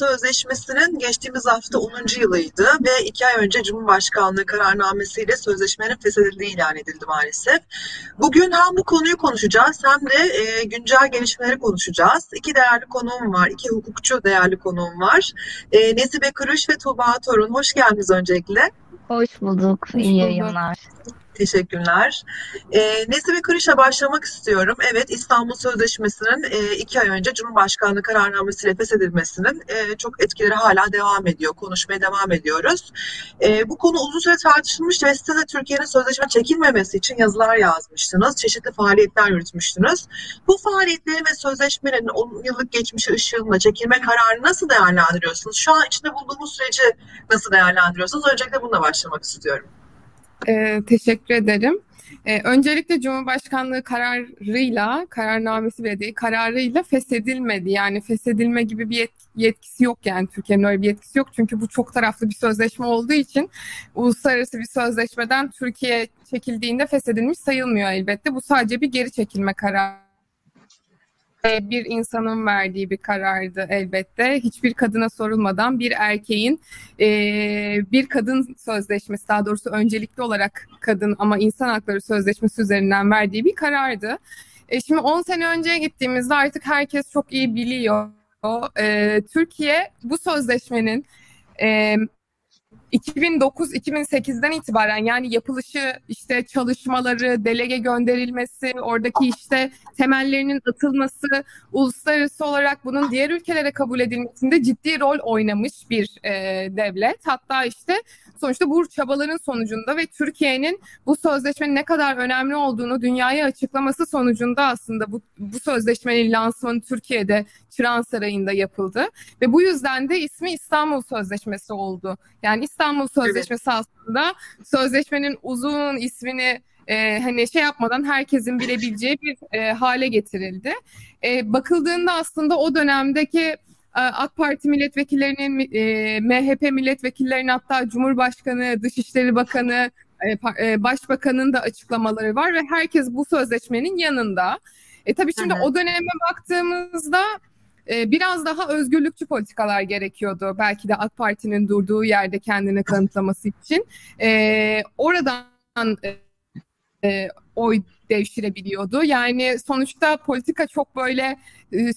Sözleşmesi'nin geçtiğimiz hafta 10. yılıydı ve iki ay önce Cumhurbaşkanlığı kararnamesiyle sözleşmenin feshedildiği ilan edildi maalesef. Bugün hem bu konuyu konuşacağız hem de e, güncel gelişmeleri konuşacağız. İki değerli konuğum var, iki hukukçu değerli konuğum var. E, Nesibe Kırış ve Tuğba Torun. Hoş geldiniz öncelikle. Hoş bulduk. Hoş İyi yayınlar. Teşekkürler. E, Nesibe Kırış'a başlamak istiyorum. Evet İstanbul Sözleşmesi'nin e, iki ay önce Cumhurbaşkanlığı kararnamesiyle feshedilmesinin e, çok etkileri hala devam ediyor. Konuşmaya devam ediyoruz. E, bu konu uzun süre tartışılmıştı ve siz de Türkiye'nin sözleşme çekilmemesi için yazılar yazmıştınız. Çeşitli faaliyetler yürütmüştünüz. Bu faaliyetlerin ve sözleşmenin 10 yıllık geçmişi ışığında çekilme kararını nasıl değerlendiriyorsunuz? Şu an içinde bulduğumuz süreci nasıl değerlendiriyorsunuz? Öncelikle bununla başlamak istiyorum. Ee, teşekkür ederim. Ee, öncelikle Cumhurbaşkanlığı kararıyla, kararnamesi bile değil, kararıyla feshedilmedi. Yani feshedilme gibi bir yet yetkisi yok yani Türkiye'nin öyle bir yetkisi yok. Çünkü bu çok taraflı bir sözleşme olduğu için uluslararası bir sözleşmeden Türkiye çekildiğinde feshedilmiş sayılmıyor elbette. Bu sadece bir geri çekilme kararı bir insanın verdiği bir karardı elbette. Hiçbir kadına sorulmadan bir erkeğin e, bir kadın sözleşmesi daha doğrusu öncelikli olarak kadın ama insan hakları sözleşmesi üzerinden verdiği bir karardı. E, şimdi 10 sene önceye gittiğimizde artık herkes çok iyi biliyor. E, Türkiye bu sözleşmenin 2009-2008'den itibaren yani yapılışı işte çalışmaları, delege gönderilmesi, oradaki işte temellerinin atılması, uluslararası olarak bunun diğer ülkelere kabul edilmesinde ciddi rol oynamış bir e, devlet. Hatta işte sonuçta bu çabaların sonucunda ve Türkiye'nin bu sözleşmenin ne kadar önemli olduğunu dünyaya açıklaması sonucunda aslında bu, bu sözleşmenin lansmanı Türkiye'de Çırağan Sarayı'nda yapıldı. Ve bu yüzden de ismi İstanbul Sözleşmesi oldu. Yani İstanbul Sözleşmesi evet. aslında sözleşmenin uzun ismini e, hani şey yapmadan herkesin bilebileceği bir e, hale getirildi. E, bakıldığında aslında o dönemdeki AK Parti milletvekillerinin, e, MHP milletvekillerinin hatta Cumhurbaşkanı, Dışişleri Bakanı, e, e, Başbakanın da açıklamaları var ve herkes bu sözleşmenin yanında. E tabii şimdi hı hı. o döneme baktığımızda e, biraz daha özgürlükçü politikalar gerekiyordu. Belki de AK Parti'nin durduğu yerde kendini kanıtlaması için. E, oradan e, oy devşirebiliyordu. Yani sonuçta politika çok böyle e,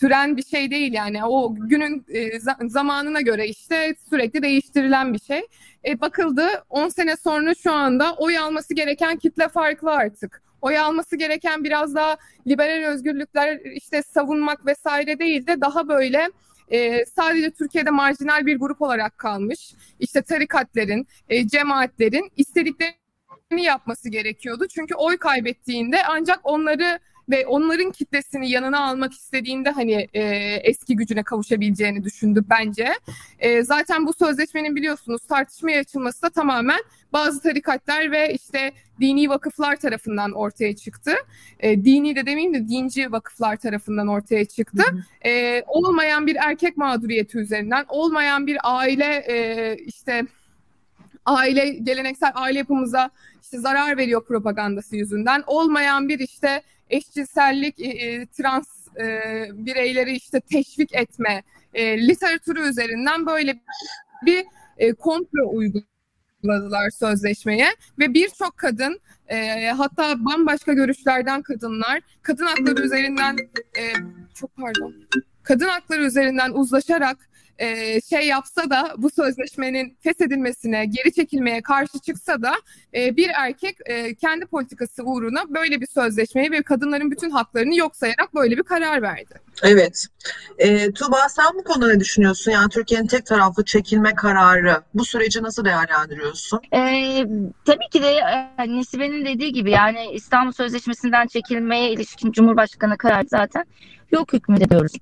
süren bir şey değil yani o günün e, zamanına göre işte sürekli değiştirilen bir şey. E, bakıldı 10 sene sonra şu anda oy alması gereken kitle farklı artık oy alması gereken biraz daha liberal özgürlükler işte savunmak vesaire değil de daha böyle e, sadece Türkiye'de marjinal bir grup olarak kalmış işte tarikatların, e, cemaatlerin istediklerini yapması gerekiyordu. Çünkü oy kaybettiğinde ancak onları ve onların kitlesini yanına almak istediğinde hani e, eski gücüne kavuşabileceğini düşündü bence. E, zaten bu sözleşmenin biliyorsunuz tartışmaya açılması da tamamen bazı tarikatlar ve işte dini vakıflar tarafından ortaya çıktı. E, dini de demeyeyim de dinci vakıflar tarafından ortaya çıktı. Hı hı. E, olmayan bir erkek mağduriyeti üzerinden, olmayan bir aile e, işte aile geleneksel aile yapımıza işte zarar veriyor propagandası yüzünden olmayan bir işte eşcinsellik, e, e, trans e, bireyleri işte teşvik etme e, literatürü üzerinden böyle bir e, komplo uyguladılar sözleşmeye ve birçok kadın e, hatta bambaşka görüşlerden kadınlar kadın hakları üzerinden e, çok pardon kadın hakları üzerinden uzlaşarak e, şey yapsa da bu sözleşmenin feshedilmesine, geri çekilmeye karşı çıksa da e, bir erkek e, kendi politikası uğruna böyle bir sözleşmeyi ve kadınların bütün haklarını yok sayarak böyle bir karar verdi. Evet. E, Tuba sen bu konuda ne düşünüyorsun? Yani Türkiye'nin tek taraflı çekilme kararı bu süreci nasıl değerlendiriyorsun? E, tabii ki de e, Nesibe'nin dediği gibi yani İstanbul Sözleşmesi'nden çekilmeye ilişkin Cumhurbaşkanı kararı zaten yok hükmünde diyoruz.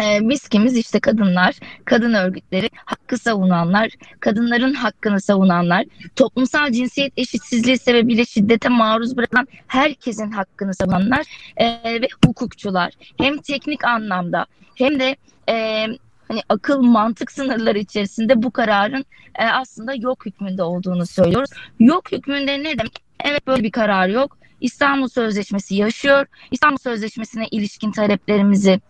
Ee, biz kimiz işte kadınlar, kadın örgütleri, hakkı savunanlar, kadınların hakkını savunanlar, toplumsal cinsiyet eşitsizliği sebebiyle şiddete maruz bırakılan herkesin hakkını savunanlar e, ve hukukçular. Hem teknik anlamda hem de e, hani akıl mantık sınırları içerisinde bu kararın e, aslında yok hükmünde olduğunu söylüyoruz. Yok hükmünde ne demek? Evet böyle bir karar yok. İstanbul Sözleşmesi yaşıyor. İstanbul Sözleşmesi'ne ilişkin taleplerimizi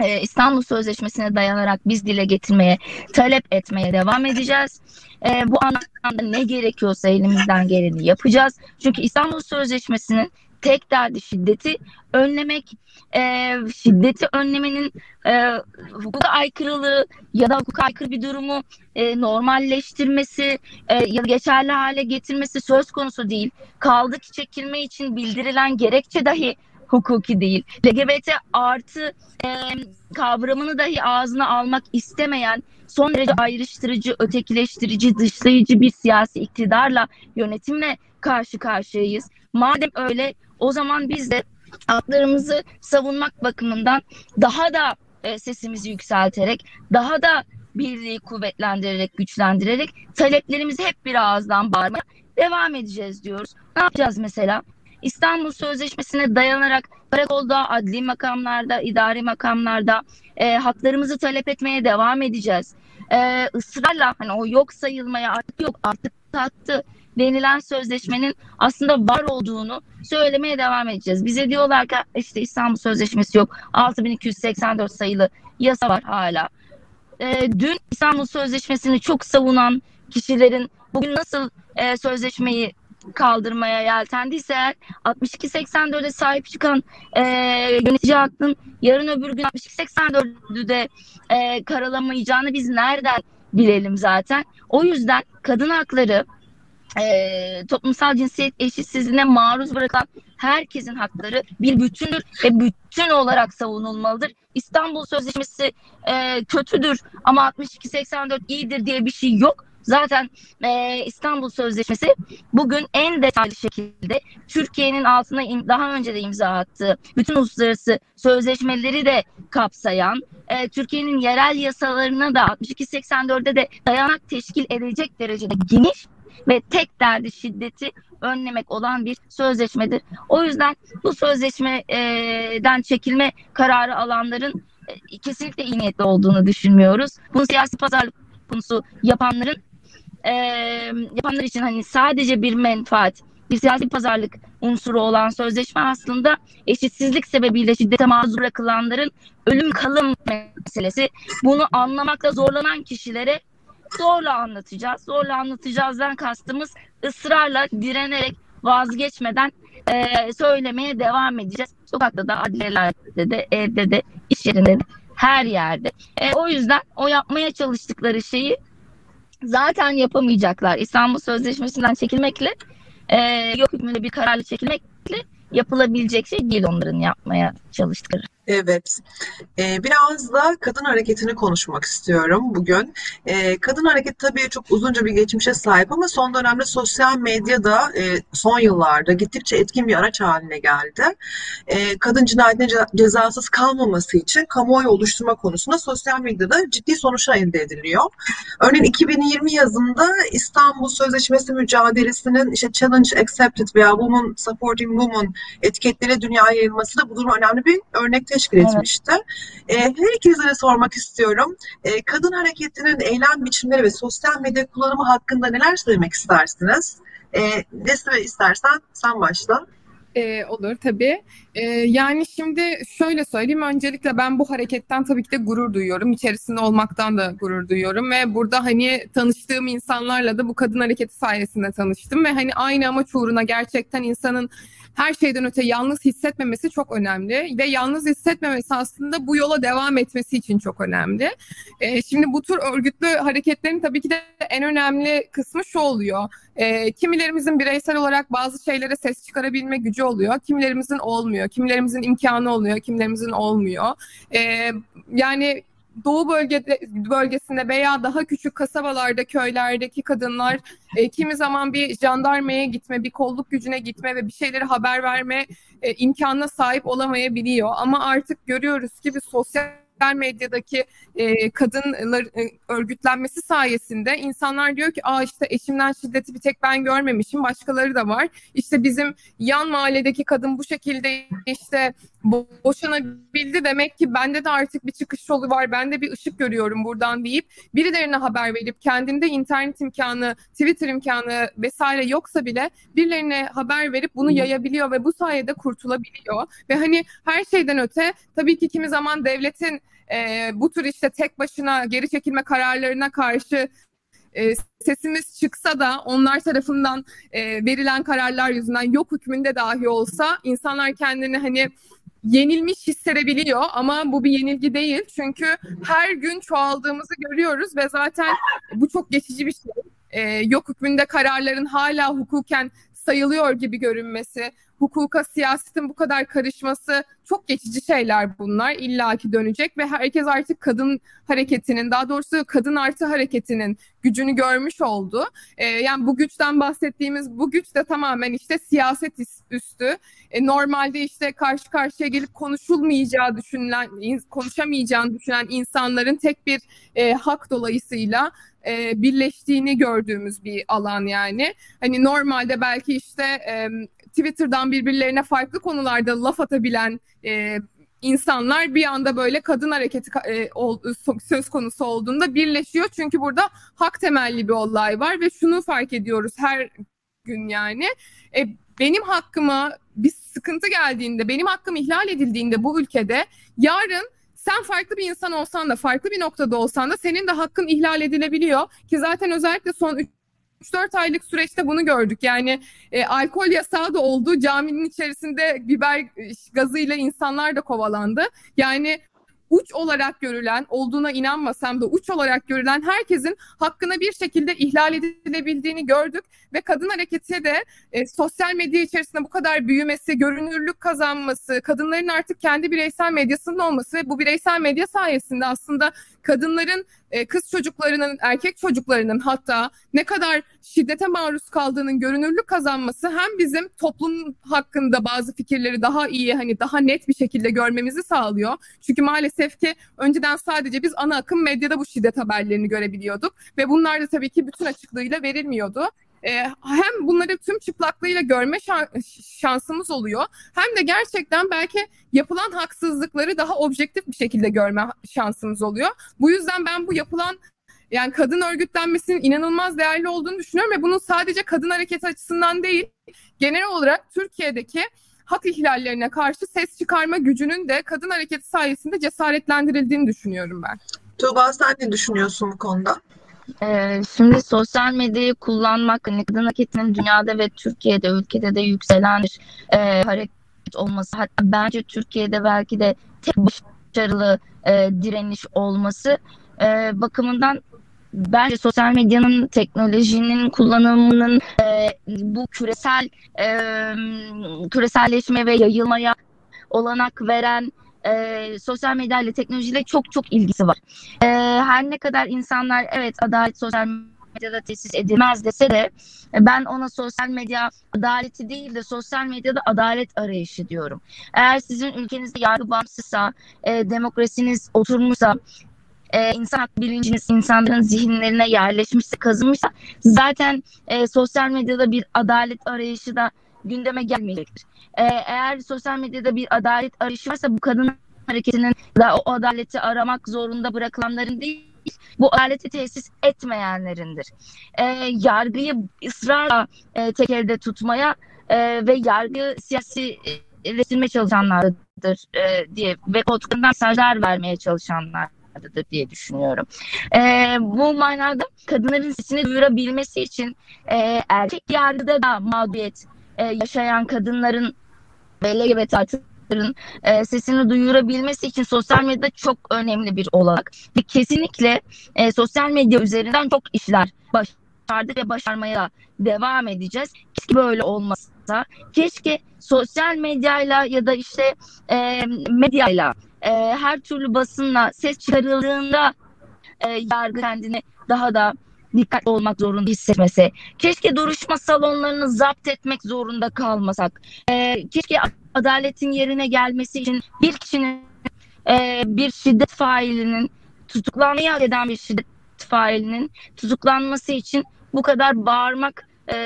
e, İstanbul Sözleşmesi'ne dayanarak biz dile getirmeye, talep etmeye devam edeceğiz. E, bu anlamda ne gerekiyorsa elimizden geleni yapacağız. Çünkü İstanbul Sözleşmesi'nin tek derdi şiddeti önlemek. E, şiddeti önlemenin e, hukuka aykırılığı ya da hukuka aykırı bir durumu e, normalleştirmesi e, ya da geçerli hale getirmesi söz konusu değil. Kaldı ki çekilme için bildirilen gerekçe dahi hukuki değil. LGBT artı e, kavramını dahi ağzına almak istemeyen son derece ayrıştırıcı, ötekileştirici, dışlayıcı bir siyasi iktidarla, yönetimle karşı karşıyayız. Madem öyle o zaman biz de haklarımızı savunmak bakımından daha da e, sesimizi yükselterek, daha da birliği kuvvetlendirerek, güçlendirerek taleplerimizi hep bir ağızdan bağırmaya devam edeceğiz diyoruz. Ne yapacağız mesela? İstanbul Sözleşmesi'ne dayanarak karakolda, adli makamlarda, idari makamlarda e, haklarımızı talep etmeye devam edeceğiz. E, ısrarla hani o yok sayılmaya artık yok artık tattı denilen sözleşmenin aslında var olduğunu söylemeye devam edeceğiz. Bize diyorlar ki işte İstanbul Sözleşmesi yok. 6284 sayılı yasa var hala. E, dün İstanbul Sözleşmesi'ni çok savunan kişilerin bugün nasıl e, sözleşmeyi kaldırmaya yeltendiyse eğer 62-84'e sahip çıkan e, yönetici hakkın yarın öbür gün 62-84'ü de e, karalamayacağını biz nereden bilelim zaten. O yüzden kadın hakları e, toplumsal cinsiyet eşitsizliğine maruz bırakan herkesin hakları bir bütündür ve bütün olarak savunulmalıdır. İstanbul Sözleşmesi e, kötüdür ama 62-84 iyidir diye bir şey yok. Zaten e, İstanbul Sözleşmesi bugün en detaylı şekilde Türkiye'nin altına im, daha önce de imza attığı bütün uluslararası sözleşmeleri de kapsayan, e, Türkiye'nin yerel yasalarına da 62-84'de de dayanak teşkil edecek derecede geniş ve tek derdi şiddeti önlemek olan bir sözleşmedir. O yüzden bu sözleşmeden çekilme kararı alanların e, kesinlikle iyi niyetli olduğunu düşünmüyoruz. Bunu siyasi pazarlık konusu yapanların e, yapanlar için hani sadece bir menfaat, bir siyasi pazarlık unsuru olan sözleşme aslında eşitsizlik sebebiyle şiddete maruz bırakılanların ölüm kalım meselesi. Bunu anlamakta zorlanan kişilere zorla anlatacağız. Zorla anlatacağızdan kastımız ısrarla direnerek vazgeçmeden e, söylemeye devam edeceğiz. Sokakta da, adliyelerde de, evde de, iş yerinde de, her yerde. E, o yüzden o yapmaya çalıştıkları şeyi zaten yapamayacaklar. İstanbul Sözleşmesi'nden çekilmekle e, yok hükmünde bir kararla çekilmekle yapılabilecek şey değil onların yapmaya çalıştıkları. Evet. Ee, biraz da kadın hareketini konuşmak istiyorum bugün. Ee, kadın hareketi tabii çok uzunca bir geçmişe sahip ama son dönemde sosyal medyada e, son yıllarda gittikçe etkin bir araç haline geldi. Ee, kadın cinayetine cezasız kalmaması için kamuoyu oluşturma konusunda sosyal medyada ciddi sonuçlar elde ediliyor. Örneğin 2020 yazında İstanbul Sözleşmesi mücadelesinin işte Challenge Accepted veya Women Supporting Women etiketleri dünyaya yayılması da bu durum önemli bir örnek teşkil etmişti. Evet. E, her ikinize de sormak istiyorum. E, kadın hareketinin eylem biçimleri ve sosyal medya kullanımı hakkında neler söylemek istersiniz? E, Nesli istersen sen başla. Ee, olur tabii. Ee, yani şimdi şöyle söyleyeyim. Öncelikle ben bu hareketten tabii ki de gurur duyuyorum. İçerisinde olmaktan da gurur duyuyorum. Ve burada hani tanıştığım insanlarla da bu kadın hareketi sayesinde tanıştım. Ve hani aynı amaç uğruna gerçekten insanın her şeyden öte yalnız hissetmemesi çok önemli ve yalnız hissetmemesi aslında bu yola devam etmesi için çok önemli. E, şimdi bu tür örgütlü hareketlerin tabii ki de en önemli kısmı şu oluyor. E, kimilerimizin bireysel olarak bazı şeylere ses çıkarabilme gücü oluyor. Kimilerimizin olmuyor. Kimilerimizin imkanı oluyor. Kimilerimizin olmuyor. E, yani doğu bölgede, bölgesinde veya daha küçük kasabalarda, köylerdeki kadınlar e, kimi zaman bir jandarmaya gitme, bir kolluk gücüne gitme ve bir şeyleri haber verme e, imkanına sahip olamayabiliyor. Ama artık görüyoruz ki bir sosyal medyadaki e, kadınlar e, örgütlenmesi sayesinde insanlar diyor ki aa işte eşimden şiddeti bir tek ben görmemişim başkaları da var. İşte bizim yan mahalledeki kadın bu şekilde işte boşanabildi demek ki bende de artık bir çıkış yolu var. Ben de bir ışık görüyorum buradan deyip birilerine haber verip kendinde internet imkanı, Twitter imkanı vesaire yoksa bile birilerine haber verip bunu yayabiliyor ve bu sayede kurtulabiliyor. Ve hani her şeyden öte tabii ki kimi zaman devletin e, bu tür işte tek başına geri çekilme kararlarına karşı e, sesimiz çıksa da onlar tarafından e, verilen kararlar yüzünden yok hükmünde dahi olsa insanlar kendini hani yenilmiş hissedebiliyor ama bu bir yenilgi değil. Çünkü her gün çoğaldığımızı görüyoruz ve zaten bu çok geçici bir şey. Ee, yok hükmünde kararların hala hukuken sayılıyor gibi görünmesi, hukuka, siyasetin bu kadar karışması çok geçici şeyler bunlar. İlla ki dönecek ve herkes artık kadın hareketinin, daha doğrusu kadın artı hareketinin gücünü görmüş oldu. Ee, yani bu güçten bahsettiğimiz bu güç de tamamen işte siyaset üstü. Ee, normalde işte karşı karşıya gelip konuşulmayacağı düşünülen, konuşamayacağını düşünen insanların tek bir e, hak dolayısıyla e, birleştiğini gördüğümüz bir alan yani. Hani normalde belki işte e, Twitter'dan birbirlerine farklı konularda laf atabilen e, insanlar bir anda böyle kadın hareketi e, söz konusu olduğunda birleşiyor. Çünkü burada hak temelli bir olay var ve şunu fark ediyoruz her gün yani. E, benim hakkıma bir sıkıntı geldiğinde, benim hakkım ihlal edildiğinde bu ülkede yarın sen farklı bir insan olsan da farklı bir noktada olsan da senin de hakkın ihlal edilebiliyor ki zaten özellikle son 3-4 aylık süreçte bunu gördük. Yani e, alkol yasağı da oldu. Caminin içerisinde biber gazıyla insanlar da kovalandı. Yani uç olarak görülen, olduğuna inanmasam da uç olarak görülen herkesin hakkına bir şekilde ihlal edilebildiğini gördük ve kadın hareketi de e, sosyal medya içerisinde bu kadar büyümesi, görünürlük kazanması, kadınların artık kendi bireysel medyasının olması ve bu bireysel medya sayesinde aslında kadınların e, kız çocuklarının, erkek çocuklarının hatta ne kadar şiddete maruz kaldığının görünürlük kazanması hem bizim toplum hakkında bazı fikirleri daha iyi hani daha net bir şekilde görmemizi sağlıyor. Çünkü maalesef ki önceden sadece biz ana akım medyada bu şiddet haberlerini görebiliyorduk ve bunlar da tabii ki bütün açıklığıyla verilmiyordu e, hem bunları tüm çıplaklığıyla görme şansımız oluyor hem de gerçekten belki yapılan haksızlıkları daha objektif bir şekilde görme şansımız oluyor. Bu yüzden ben bu yapılan yani kadın örgütlenmesinin inanılmaz değerli olduğunu düşünüyorum ve bunun sadece kadın hareketi açısından değil, genel olarak Türkiye'deki hak ihlallerine karşı ses çıkarma gücünün de kadın hareketi sayesinde cesaretlendirildiğini düşünüyorum ben. Tuğba sen ne düşünüyorsun bu konuda? Ee, şimdi sosyal medyayı kullanmak hani kadın hareketinin dünyada ve Türkiye'de ülkede de yükselen bir e, hareket olması hatta bence Türkiye'de belki de tek başarılı e, direniş olması e, bakımından bence sosyal medyanın teknolojinin kullanımının e, bu küresel e, küreselleşme ve yayılmaya olanak veren e, sosyal medya ile teknolojiyle çok çok ilgisi var. E, her ne kadar insanlar evet adalet sosyal medyada tesis edilmez dese de ben ona sosyal medya adaleti değil de sosyal medyada adalet arayışı diyorum. Eğer sizin ülkenizde yargı bağımsızsa, e, demokrasiniz oturmuşsa, e, insan hak bilinciniz insanların zihinlerine yerleşmişse, kazınmışsa zaten e, sosyal medyada bir adalet arayışı da gündeme gelmeyecektir. Ee, eğer sosyal medyada bir adalet arayışı varsa bu kadın hareketinin da o adaleti aramak zorunda bırakılanların değil bu adaleti tesis etmeyenlerindir. Ee, yargıyı ısrarla e, tek elde tutmaya e, ve yargı siyasi e, resimle çalışanlardır e, diye ve koltuklarından mesajlar vermeye çalışanlardır diye düşünüyorum. E, bu manada kadınların sesini duyurabilmesi için e, erkek yargıda da mağduriyet e, yaşayan kadınların LGBT artıların e, sesini duyurabilmesi için sosyal medya çok önemli bir olarak. Ve kesinlikle e, sosyal medya üzerinden çok işler başardık ve başarmaya devam edeceğiz. Keşke böyle olmasa. Keşke sosyal medyayla ya da işte e, medyayla e, her türlü basınla ses çıkarıldığında e, yargı kendini daha da dikkatli olmak zorunda hissetmesi. Keşke duruşma salonlarını zapt etmek zorunda kalmasak. E, keşke adaletin yerine gelmesi için bir kişinin e, bir şiddet failinin tutuklanmayı hak eden bir şiddet failinin tutuklanması için bu kadar bağırmak e,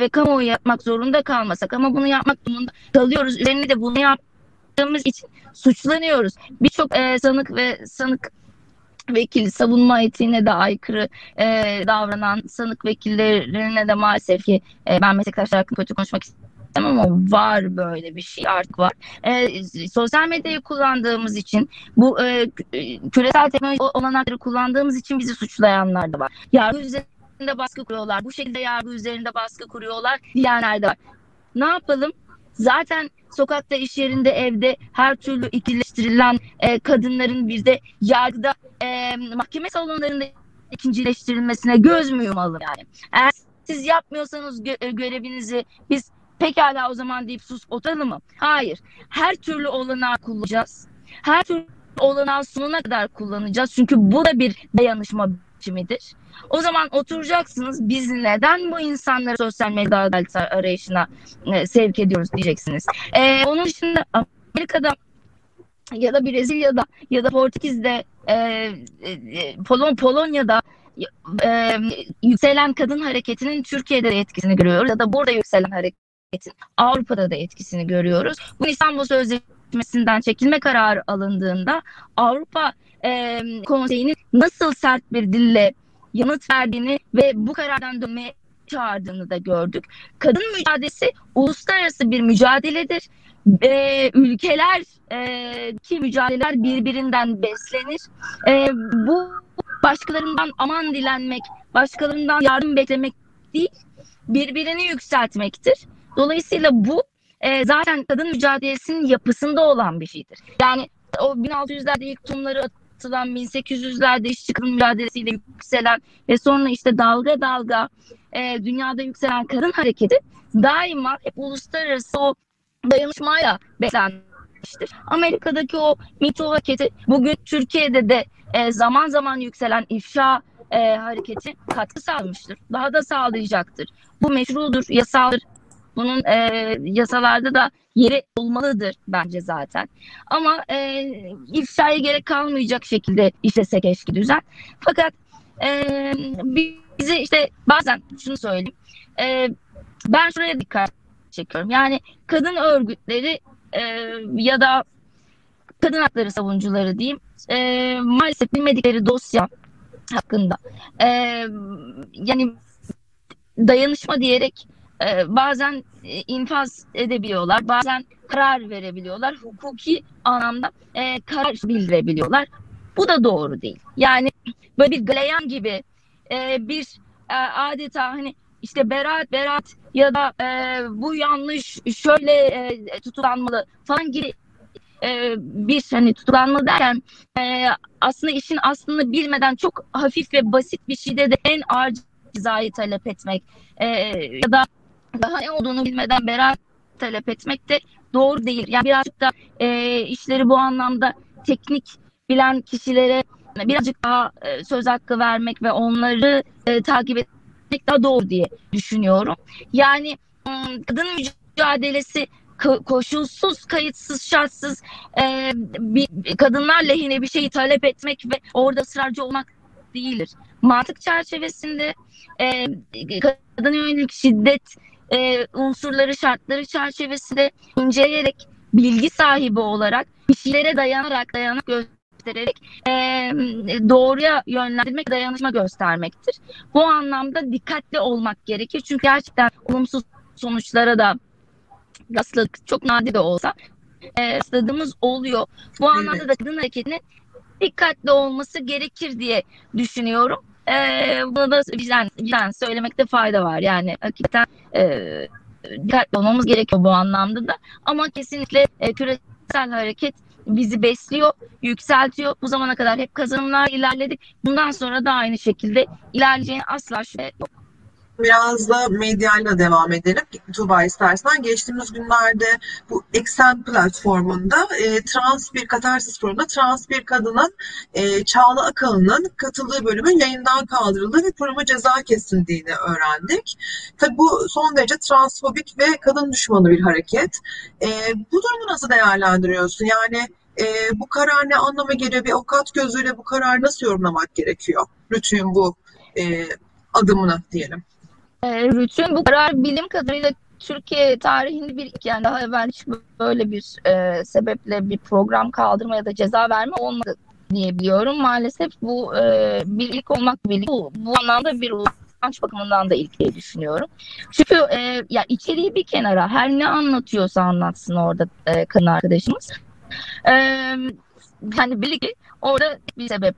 ve kamuoyu yapmak zorunda kalmasak ama bunu yapmak durumunda kalıyoruz. Üzerine de bunu yap yaptığımız için suçlanıyoruz. Birçok e, sanık ve sanık vekili savunma etiğine de aykırı e, davranan sanık vekillerine de maalesef ki e, ben meslektaşlar hakkında kötü konuşmak istemem ama var böyle bir şey artık var. E, sosyal medyayı kullandığımız için bu e, küresel teknoloji olanakları kullandığımız için bizi suçlayanlar da var. Yargı üzerinde baskı kuruyorlar. Bu şekilde yargı üzerinde baskı kuruyorlar diyenler de var. Ne yapalım? Zaten sokakta, iş yerinde, evde her türlü ikileştirilen e, kadınların bir de yargıda e, mahkeme salonlarında ikincileştirilmesine göz mü yumalım yani? Eğer siz yapmıyorsanız gö- e, görevinizi biz pekala o zaman deyip sus oturalım mı? Hayır. Her türlü olanağı kullanacağız. Her türlü olanağı sonuna kadar kullanacağız. Çünkü bu da bir dayanışma biçimidir. O zaman oturacaksınız biz neden bu insanları sosyal medya adalet arayışına e, sevk ediyoruz diyeceksiniz. E, onun dışında Amerika'da ya da Brezilya'da ya da Portekiz'de e, e, Polon Polonya'da e, yükselen kadın hareketinin Türkiye'de de etkisini görüyoruz ya da burada yükselen hareketin Avrupa'da da etkisini görüyoruz. Bu İstanbul Sözleşmesi'nden çekilme kararı alındığında Avrupa e, Konseyi'nin nasıl sert bir dille yanıt verdiğini ve bu karardan dönmeye çağırdığını da gördük. Kadın mücadelesi uluslararası bir mücadeledir. Ee, ülkeler e, ki mücadeleler birbirinden beslenir. E, bu başkalarından aman dilenmek, başkalarından yardım beklemek değil, birbirini yükseltmektir. Dolayısıyla bu e, zaten kadın mücadelesinin yapısında olan bir şeydir. Yani o 1600'lerde ilk tutumları atılan 1800'lerde işçi mücadelesiyle yükselen ve sonra işte dalga dalga e, dünyada yükselen kadın hareketi daima hep uluslararası o dayanışmayla beslenmiştir. Amerika'daki o mito hareketi bugün Türkiye'de de e, zaman zaman yükselen ifşa e, hareketi katkı sağlamıştır. Daha da sağlayacaktır. Bu meşrudur, yasaldır. Bunun e, yasalarda da yeri olmalıdır bence zaten. Ama e, ifşaya gerek kalmayacak şekilde işlese keşke düzen. Fakat e, bizi işte bazen şunu söyleyeyim. E, ben şuraya dikkat çekiyorum. Yani kadın örgütleri e, ya da kadın hakları savunucuları diyeyim e, maalesef bilmedikleri dosya hakkında e, yani dayanışma diyerek e, bazen e, infaz edebiliyorlar, bazen karar verebiliyorlar, hukuki anlamda e, karar bildirebiliyorlar. Bu da doğru değil. Yani böyle bir galeyan gibi e, bir e, adeta hani işte beraat beraat ya da bu yanlış şöyle tutuklanmalı falan gibi bir hani tutuklanmalı derken aslında işin aslını bilmeden çok hafif ve basit bir şeyde de en ağır cezayı talep etmek ya da daha ne olduğunu bilmeden beraat talep etmek de doğru değil. Yani birazcık da e, işleri bu anlamda teknik bilen kişilere birazcık daha e, söz hakkı vermek ve onları e, takip etmek daha doğru diye düşünüyorum. Yani kadın mücadelesi koşulsuz, kayıtsız, şartsız e, bir, kadınlar lehine bir şeyi talep etmek ve orada ısrarcı olmak değildir. Mantık çerçevesinde e, kadın yönelik şiddet e, unsurları, şartları çerçevesinde inceleyerek, bilgi sahibi olarak, bir şeylere dayanarak, dayanak göstererek e, doğruya yönlendirmek, dayanışma göstermektir. Bu anlamda dikkatli olmak gerekir. Çünkü gerçekten olumsuz sonuçlara da rastladık. Çok nadir de olsa e, rastladığımız oluyor. Bu anlamda da kadın hareketinin dikkatli olması gerekir diye düşünüyorum. E, bunu da vicdan, vicdan söylemekte fayda var. Yani hakikaten e, dikkatli olmamız gerekiyor bu anlamda da. Ama kesinlikle e, küresel hareket bizi besliyor, yükseltiyor. Bu zamana kadar hep kazanımlar ilerledik. Bundan sonra da aynı şekilde ilerleyeceğine asla şüphe yok biraz da medyayla devam edelim. Tuba istersen. Geçtiğimiz günlerde bu Eksen platformunda e, trans bir katarsis programında trans bir kadının e, Çağla Akalın'ın katıldığı bölümün yayından kaldırıldığı ve programa ceza kesildiğini öğrendik. Tabi bu son derece transfobik ve kadın düşmanı bir hareket. E, bu durumu nasıl değerlendiriyorsun? Yani e, bu karar ne anlama geliyor? Bir avukat gözüyle bu kararı nasıl yorumlamak gerekiyor? Rütü'nün bu e, adımını diyelim Rütün bu karar bilim kadarıyla Türkiye tarihinde bir yani daha evvel hiç böyle bir e, sebeple bir program kaldırma ya da ceza verme olmadı diyebiliyorum. Maalesef bu e, bir ilk olmak birlikte bu, bu anlamda bir utanç bakımından da ilk diye düşünüyorum. Çünkü e, ya içeriği bir kenara her ne anlatıyorsa anlatsın orada e, kadın arkadaşımız. E, hani birlikte orada bir sebep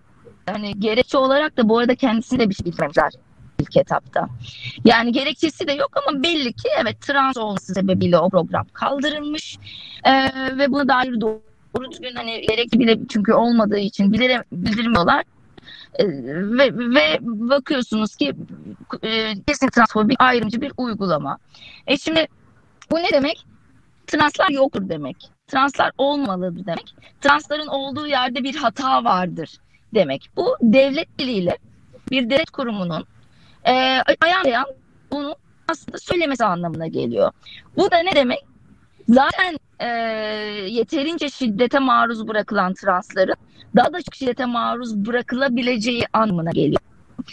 hani gerekçe olarak da bu arada kendisini de bir şey bilmemişler ilk etapta. Yani gerekçesi de yok ama belli ki evet trans olması sebebiyle o program kaldırılmış ee, ve buna dair doğru düzgün hani gerekli bile çünkü olmadığı için bilire, bildirmiyorlar. Ee, ve, ve bakıyorsunuz ki e, kesin transfobik ayrımcı bir uygulama. E şimdi bu ne demek? Translar yoktur demek. Translar olmalıdır demek. Transların olduğu yerde bir hata vardır demek. Bu devlet diliyle bir devlet kurumunun e, ayarlayan bunu aslında söylemesi anlamına geliyor. Bu da ne demek? Zaten e, yeterince şiddete maruz bırakılan transların daha da çok şiddete maruz bırakılabileceği anlamına geliyor.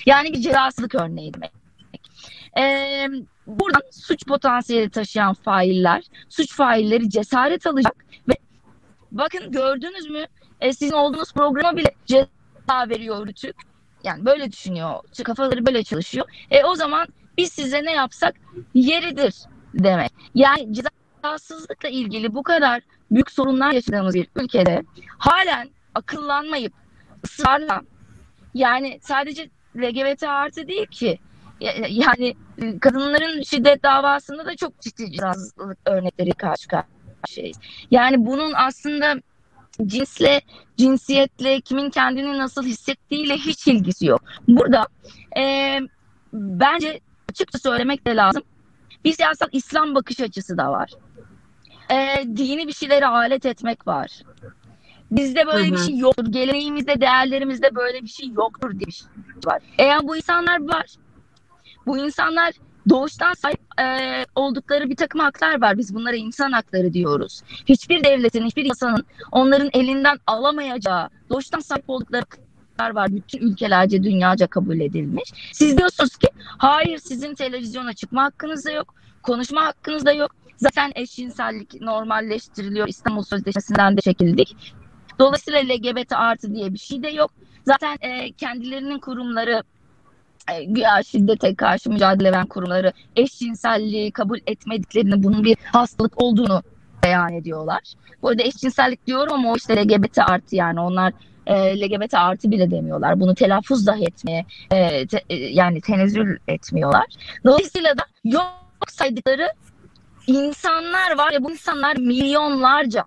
Yani bir cezasızlık örneği demek. E, buradan suç potansiyeli taşıyan failler, suç failleri cesaret alacak ve bakın gördünüz mü e, sizin olduğunuz programa bile ceza veriyor Rütük. Yani böyle düşünüyor. Kafaları böyle çalışıyor. E o zaman biz size ne yapsak yeridir demek. Yani cezasızlıkla ilgili bu kadar büyük sorunlar yaşadığımız bir ülkede halen akıllanmayıp ısrarla yani sadece LGBT artı değil ki yani kadınların şiddet davasında da çok ciddi cezasızlık örnekleri karşı karşıyayız. Yani bunun aslında cinsle, cinsiyetle, kimin kendini nasıl hissettiğiyle hiç ilgisi yok. Burada e, bence açıkça söylemek de lazım. Bir siyasal İslam bakış açısı da var. E, dini bir şeyleri alet etmek var. Bizde böyle bir şey yoktur. Geleneğimizde, değerlerimizde böyle bir şey yoktur diye bir şey var. Eğer bu insanlar var, bu insanlar doğuştan sahip e, oldukları bir takım haklar var. Biz bunlara insan hakları diyoruz. Hiçbir devletin, hiçbir insanın onların elinden alamayacağı, doğuştan sahip oldukları haklar var. Bütün ülkelerce, dünyaca kabul edilmiş. Siz diyorsunuz ki hayır sizin televizyona çıkma hakkınız da yok, konuşma hakkınız da yok. Zaten eşcinsellik normalleştiriliyor. İstanbul Sözleşmesi'nden de çekildik. Dolayısıyla LGBT artı diye bir şey de yok. Zaten e, kendilerinin kurumları güya şiddete karşı mücadele veren kurumları eşcinselliği kabul etmediklerini bunun bir hastalık olduğunu beyan ediyorlar. Bu arada eşcinsellik diyorum ama o işte LGBT artı yani onlar e, LGBT artı bile demiyorlar. Bunu telaffuz dahi etmeye e, te, e, yani tenezzül etmiyorlar. Dolayısıyla da yok saydıkları insanlar var ya bu insanlar milyonlarca.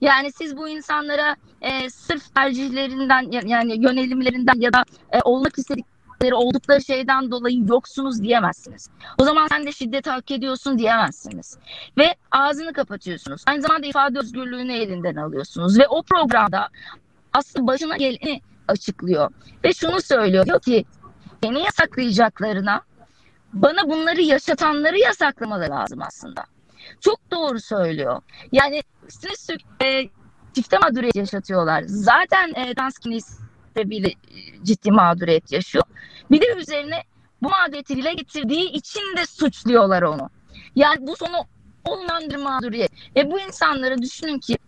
Yani siz bu insanlara e, sırf tercihlerinden yani yönelimlerinden ya da e, olmak istedikleri oldukları şeyden dolayı yoksunuz diyemezsiniz. O zaman sen de şiddet hak ediyorsun diyemezsiniz. Ve ağzını kapatıyorsunuz. Aynı zamanda ifade özgürlüğünü elinden alıyorsunuz. Ve o programda aslında başına geleni açıklıyor. Ve şunu söylüyor diyor ki beni yasaklayacaklarına bana bunları yaşatanları yasaklamaları lazım aslında. Çok doğru söylüyor. Yani siz e, çifte mağduriyet yaşatıyorlar. Zaten e, trans sebebiyle ciddi mağduriyet yaşıyor. Bir de üzerine bu mağduriyeti dile getirdiği için de suçluyorlar onu. Yani bu sonu olmayan bir mağduriyet. Ve bu insanları düşünün ki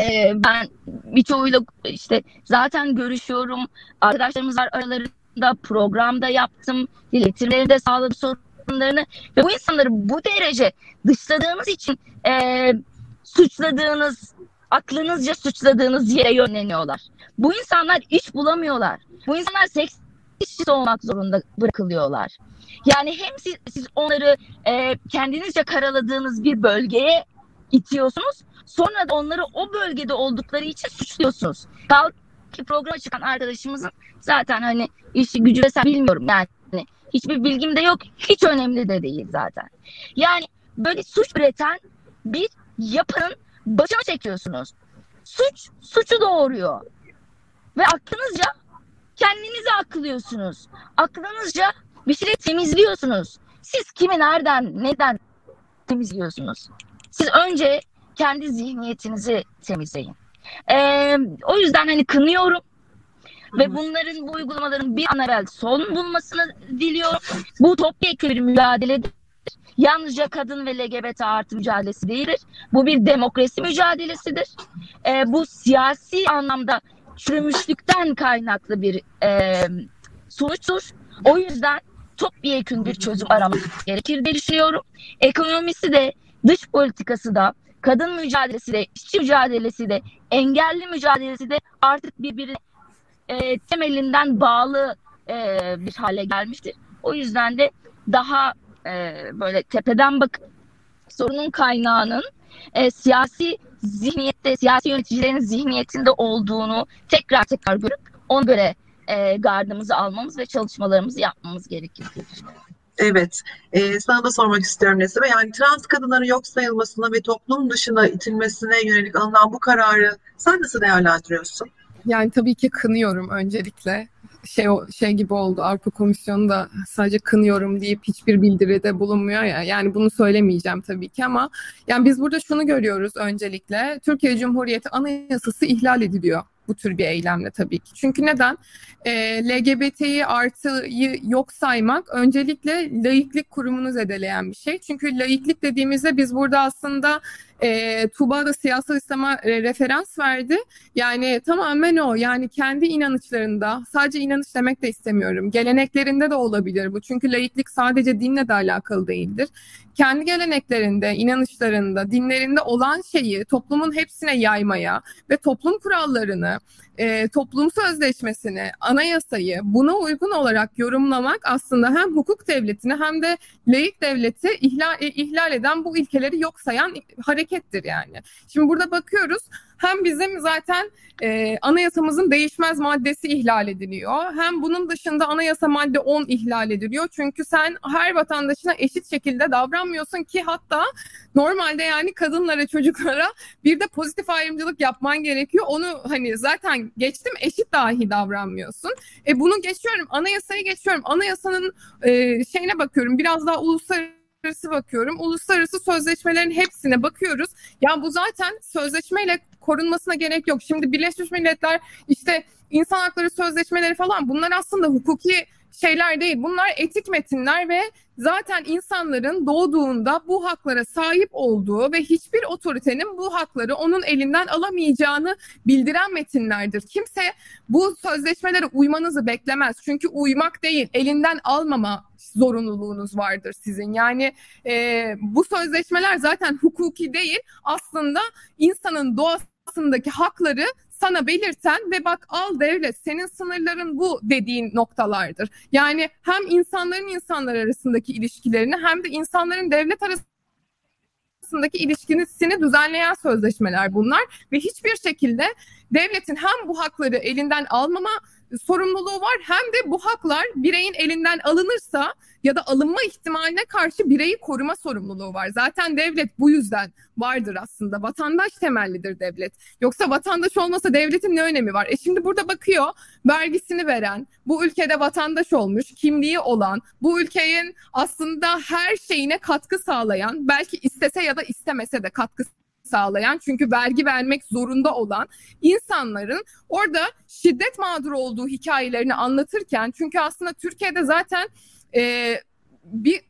e, ben birçoğuyla işte zaten görüşüyorum. Arkadaşlarımız var aralarında programda yaptım. İletimleri de sağladı sorunlarını. Ve bu insanları bu derece dışladığınız için e, suçladığınız aklınızca suçladığınız yere yönleniyorlar. Bu insanlar iş bulamıyorlar. Bu insanlar seks işçisi olmak zorunda bırakılıyorlar. Yani hem siz, siz onları e, kendinizce karaladığınız bir bölgeye itiyorsunuz. Sonra da onları o bölgede oldukları için suçluyorsunuz. Kalk ki programa çıkan arkadaşımızın zaten hani işi gücü vesaire bilmiyorum yani hiçbir bilgim de yok. Hiç önemli de değil zaten. Yani böyle suç üreten bir yapının başına çekiyorsunuz. Suç suçu doğuruyor. Ve aklınızca kendinizi aklıyorsunuz. Aklınızca bir şeyi temizliyorsunuz. Siz kimi nereden, neden temizliyorsunuz? Siz önce kendi zihniyetinizi temizleyin. Ee, o yüzden hani kınıyorum ve bunların bu uygulamaların bir an evvel son bulmasını diliyorum. Bu topyekun bir mücadeledir. yalnızca kadın ve LGBT artı mücadelesi değildir. Bu bir demokrasi mücadelesidir. E, bu siyasi anlamda çürümüşlükten kaynaklı bir e, sonuçtur. O yüzden topyekün bir çözüm aramak gerekir diye düşünüyorum. Ekonomisi de dış politikası da kadın mücadelesi de işçi mücadelesi de engelli mücadelesi de artık birbirine e, temelinden bağlı e, bir hale gelmiştir. O yüzden de daha e, böyle tepeden bak sorunun kaynağının e, siyasi zihniyette, siyasi yöneticilerin zihniyetinde olduğunu tekrar tekrar görüp ona göre e, gardımızı almamız ve çalışmalarımızı yapmamız gerekir. Evet, ee, sana da sormak istiyorum Nesibe. Yani trans kadınların yok sayılmasına ve toplum dışına itilmesine yönelik alınan bu kararı sen nasıl değerlendiriyorsun? Yani tabii ki kınıyorum öncelikle. Şey şey gibi oldu Avrupa Komisyonu da sadece kınıyorum deyip hiçbir bildiride bulunmuyor ya. Yani bunu söylemeyeceğim tabii ki ama yani biz burada şunu görüyoruz öncelikle. Türkiye Cumhuriyeti Anayasası ihlal ediliyor bu tür bir eylemle tabii ki. Çünkü neden? E, LGBT'yi artıyı yok saymak öncelikle laiklik kurumunu zedeleyen bir şey. Çünkü laiklik dediğimizde biz burada aslında e, Tuba da siyasal İslam'a e, referans verdi. Yani tamamen o. Yani kendi inanışlarında, sadece inanış demek de istemiyorum. Geleneklerinde de olabilir bu. Çünkü laiklik sadece dinle de alakalı değildir. Kendi geleneklerinde, inanışlarında, dinlerinde olan şeyi toplumun hepsine yaymaya ve toplum kurallarını, e, toplum sözleşmesini, anayasayı buna uygun olarak yorumlamak aslında hem hukuk devletini hem de laik devleti ihlal, e, ihlal eden bu ilkeleri yok sayan harekettir yani. Şimdi burada bakıyoruz hem bizim zaten e, anayasamızın değişmez maddesi ihlal ediliyor. Hem bunun dışında anayasa madde 10 ihlal ediliyor. Çünkü sen her vatandaşına eşit şekilde davranmıyorsun ki hatta normalde yani kadınlara, çocuklara bir de pozitif ayrımcılık yapman gerekiyor. Onu hani zaten geçtim eşit dahi davranmıyorsun. E bunu geçiyorum, anayasayı geçiyorum. Anayasanın e, şeyine bakıyorum. Biraz daha uluslararası uluslararası bakıyorum. Uluslararası sözleşmelerin hepsine bakıyoruz. Ya bu zaten sözleşmeyle korunmasına gerek yok. Şimdi Birleşmiş Milletler işte insan hakları sözleşmeleri falan bunlar aslında hukuki şeyler değil. Bunlar etik metinler ve zaten insanların doğduğunda bu haklara sahip olduğu ve hiçbir otoritenin bu hakları onun elinden alamayacağını bildiren metinlerdir. Kimse bu sözleşmelere uymanızı beklemez. Çünkü uymak değil, elinden almama zorunluluğunuz vardır sizin. Yani e, bu sözleşmeler zaten hukuki değil, aslında insanın doğasındaki hakları sana belirten ve bak al devlet senin sınırların bu dediğin noktalardır. Yani hem insanların insanlar arasındaki ilişkilerini hem de insanların devlet arasındaki ilişkisini düzenleyen sözleşmeler bunlar ve hiçbir şekilde devletin hem bu hakları elinden almama sorumluluğu var hem de bu haklar bireyin elinden alınırsa ya da alınma ihtimaline karşı bireyi koruma sorumluluğu var. Zaten devlet bu yüzden vardır aslında. Vatandaş temellidir devlet. Yoksa vatandaş olmasa devletin ne önemi var? E şimdi burada bakıyor vergisini veren, bu ülkede vatandaş olmuş, kimliği olan, bu ülkenin aslında her şeyine katkı sağlayan, belki istese ya da istemese de katkı sağlayan çünkü vergi vermek zorunda olan insanların orada şiddet mağduru olduğu hikayelerini anlatırken çünkü aslında Türkiye'de zaten e, bir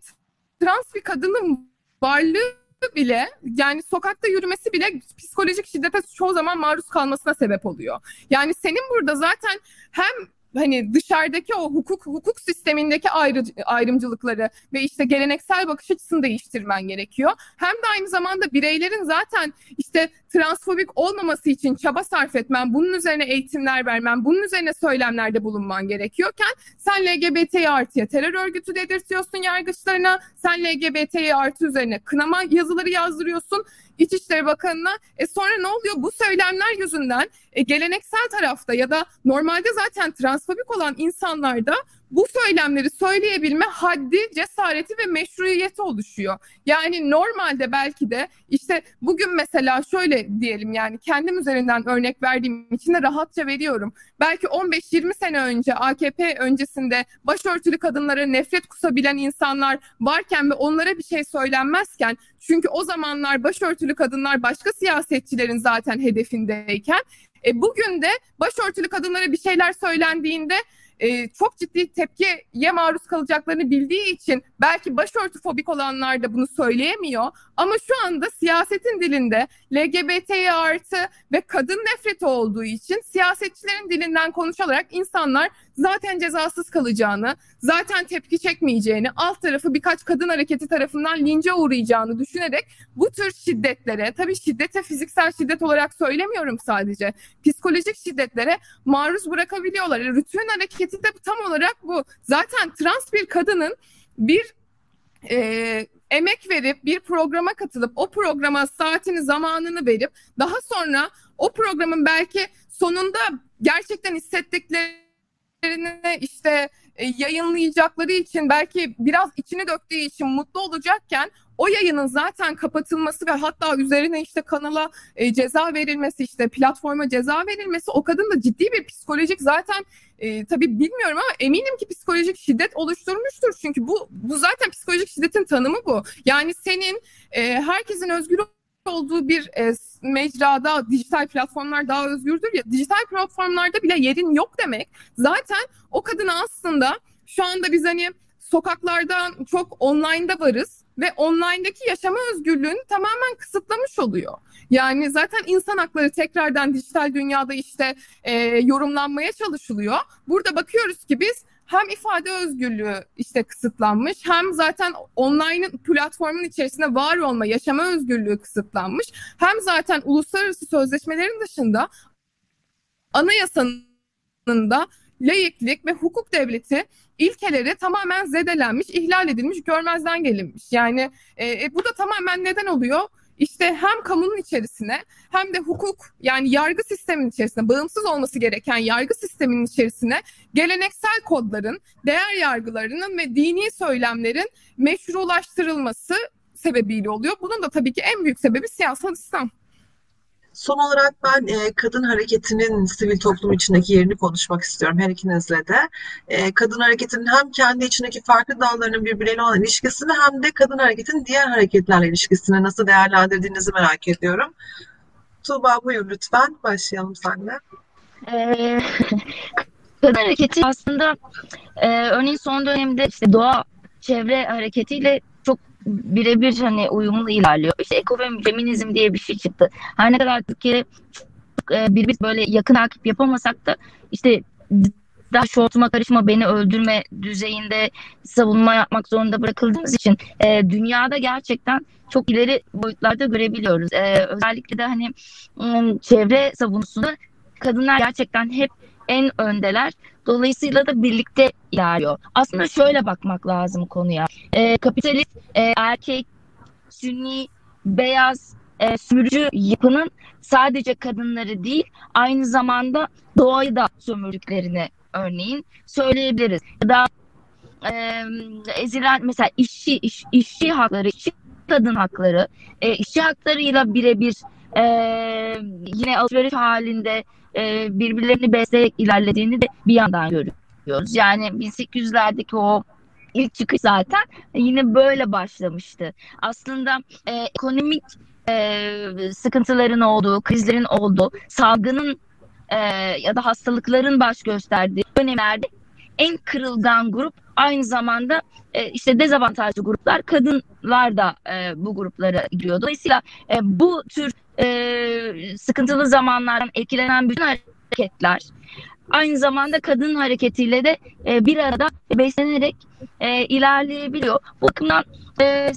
trans bir kadının varlığı bile yani sokakta yürümesi bile psikolojik şiddete çoğu zaman maruz kalmasına sebep oluyor. Yani senin burada zaten hem hani dışarıdaki o hukuk hukuk sistemindeki ayrı, ayrımcılıkları ve işte geleneksel bakış açısını değiştirmen gerekiyor. Hem de aynı zamanda bireylerin zaten işte transfobik olmaması için çaba sarf etmen, bunun üzerine eğitimler vermen, bunun üzerine söylemlerde bulunman gerekiyorken sen LGBT artıya terör örgütü dedirtiyorsun yargıçlarına, sen LGBT artı üzerine kınama yazıları yazdırıyorsun İçişleri Bakanı'na. E sonra ne oluyor? Bu söylemler yüzünden e, geleneksel tarafta ya da normalde zaten transfobik olan insanlarda bu söylemleri söyleyebilme haddi, cesareti ve meşruiyeti oluşuyor. Yani normalde belki de işte bugün mesela şöyle diyelim yani kendim üzerinden örnek verdiğim için de rahatça veriyorum. Belki 15-20 sene önce AKP öncesinde başörtülü kadınlara nefret kusabilen insanlar varken ve onlara bir şey söylenmezken çünkü o zamanlar başörtülü kadınlar başka siyasetçilerin zaten hedefindeyken e, bugün de başörtülü kadınlara bir şeyler söylendiğinde e, çok ciddi tepkiye maruz kalacaklarını bildiği için Belki başörtü fobik olanlar da bunu söyleyemiyor. Ama şu anda siyasetin dilinde LGBTİ artı ve kadın nefreti olduğu için siyasetçilerin dilinden konuşularak insanlar zaten cezasız kalacağını, zaten tepki çekmeyeceğini, alt tarafı birkaç kadın hareketi tarafından lince uğrayacağını düşünerek bu tür şiddetlere, tabii şiddete fiziksel şiddet olarak söylemiyorum sadece, psikolojik şiddetlere maruz bırakabiliyorlar. Rütün hareketi de tam olarak bu. Zaten trans bir kadının bir e, emek verip bir programa katılıp o programa saatini zamanını verip daha sonra o programın belki sonunda gerçekten hissettiklerini işte e, yayınlayacakları için belki biraz içini döktüğü için mutlu olacakken o yayının zaten kapatılması ve hatta üzerine işte kanala e, ceza verilmesi işte platforma ceza verilmesi o kadın da ciddi bir psikolojik zaten e, tabii bilmiyorum ama eminim ki psikolojik şiddet oluşturmuştur. Çünkü bu bu zaten psikolojik şiddetin tanımı bu. Yani senin e, herkesin özgür olduğu bir e, mecrada dijital platformlar daha özgürdür ya dijital platformlarda bile yerin yok demek zaten o kadını aslında şu anda biz hani sokaklardan çok online'da varız ve online'daki yaşama özgürlüğünü tamamen kısıtlamış oluyor. Yani zaten insan hakları tekrardan dijital dünyada işte e, yorumlanmaya çalışılıyor. Burada bakıyoruz ki biz hem ifade özgürlüğü işte kısıtlanmış hem zaten online platformun içerisinde var olma, yaşama özgürlüğü kısıtlanmış. Hem zaten uluslararası sözleşmelerin dışında anayasanın da layıklık ve hukuk devleti ilkeleri tamamen zedelenmiş, ihlal edilmiş, görmezden gelinmiş. Yani e, e, bu da tamamen neden oluyor? İşte hem kamunun içerisine hem de hukuk yani yargı sistemin içerisine bağımsız olması gereken yargı sisteminin içerisine geleneksel kodların, değer yargılarının ve dini söylemlerin meşrulaştırılması sebebiyle oluyor. Bunun da tabii ki en büyük sebebi siyasal İslam. Son olarak ben e, kadın hareketinin sivil toplum içindeki yerini konuşmak istiyorum her ikinizle de. E, kadın hareketinin hem kendi içindeki farklı dallarının birbirleriyle olan ilişkisini hem de kadın hareketinin diğer hareketlerle ilişkisini nasıl değerlendirdiğinizi merak ediyorum. Tuğba buyur lütfen. Başlayalım seninle. Ee, kadın hareketi aslında e, örneğin son dönemde işte doğa çevre hareketiyle birebir hani uyumlu ilerliyor. İşte eko ve feminizm diye bir şey çıktı. Her ne kadar Türkiye e, birbirimiz böyle yakın takip yapamasak da işte daha şortuma karışma beni öldürme düzeyinde savunma yapmak zorunda bırakıldığımız için e, dünyada gerçekten çok ileri boyutlarda görebiliyoruz. E, özellikle de hani çevre savunusunda kadınlar gerçekten hep en öndeler. Dolayısıyla da birlikte ilerliyor. Aslında şöyle bakmak lazım konuya. E, kapitalist e, erkek, sünni, beyaz, e, sürücü yapının sadece kadınları değil aynı zamanda doğayı da sömürdüklerini örneğin söyleyebiliriz. Ya da e, ezilen mesela işçi, iş, işçi hakları, işçi kadın hakları, e, işçi haklarıyla birebir e, yine alışveriş halinde e, birbirlerini besleyerek ilerlediğini de bir yandan görüyoruz. Yani 1800'lerdeki o ilk çıkış zaten yine böyle başlamıştı. Aslında e, ekonomik e, sıkıntıların olduğu, krizlerin olduğu, salgının e, ya da hastalıkların baş gösterdiği dönemlerde en kırılgan grup aynı zamanda e, işte dezavantajlı gruplar kadınlar da e, bu gruplara giriyor. Dolayısıyla e, bu tür e, sıkıntılı zamanlardan etkilenen bütün hareketler aynı zamanda kadın hareketiyle de e, bir arada beslenerek e, ilerleyebiliyor. Bu bakımdan e,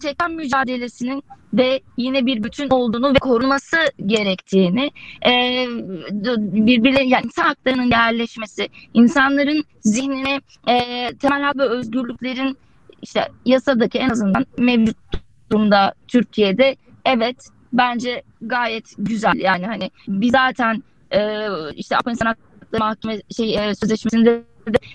çeken mücadelesinin de yine bir bütün olduğunu ve korunması gerektiğini e, birbirleri yani insan haklarının yerleşmesi, insanların zihnine e, temel hak ve özgürlüklerin işte yasadaki en azından mevcut durumda Türkiye'de evet bence gayet güzel. Yani hani biz zaten e, işte İnsan Hakları Mahkeme şey e, sözleşmesinde de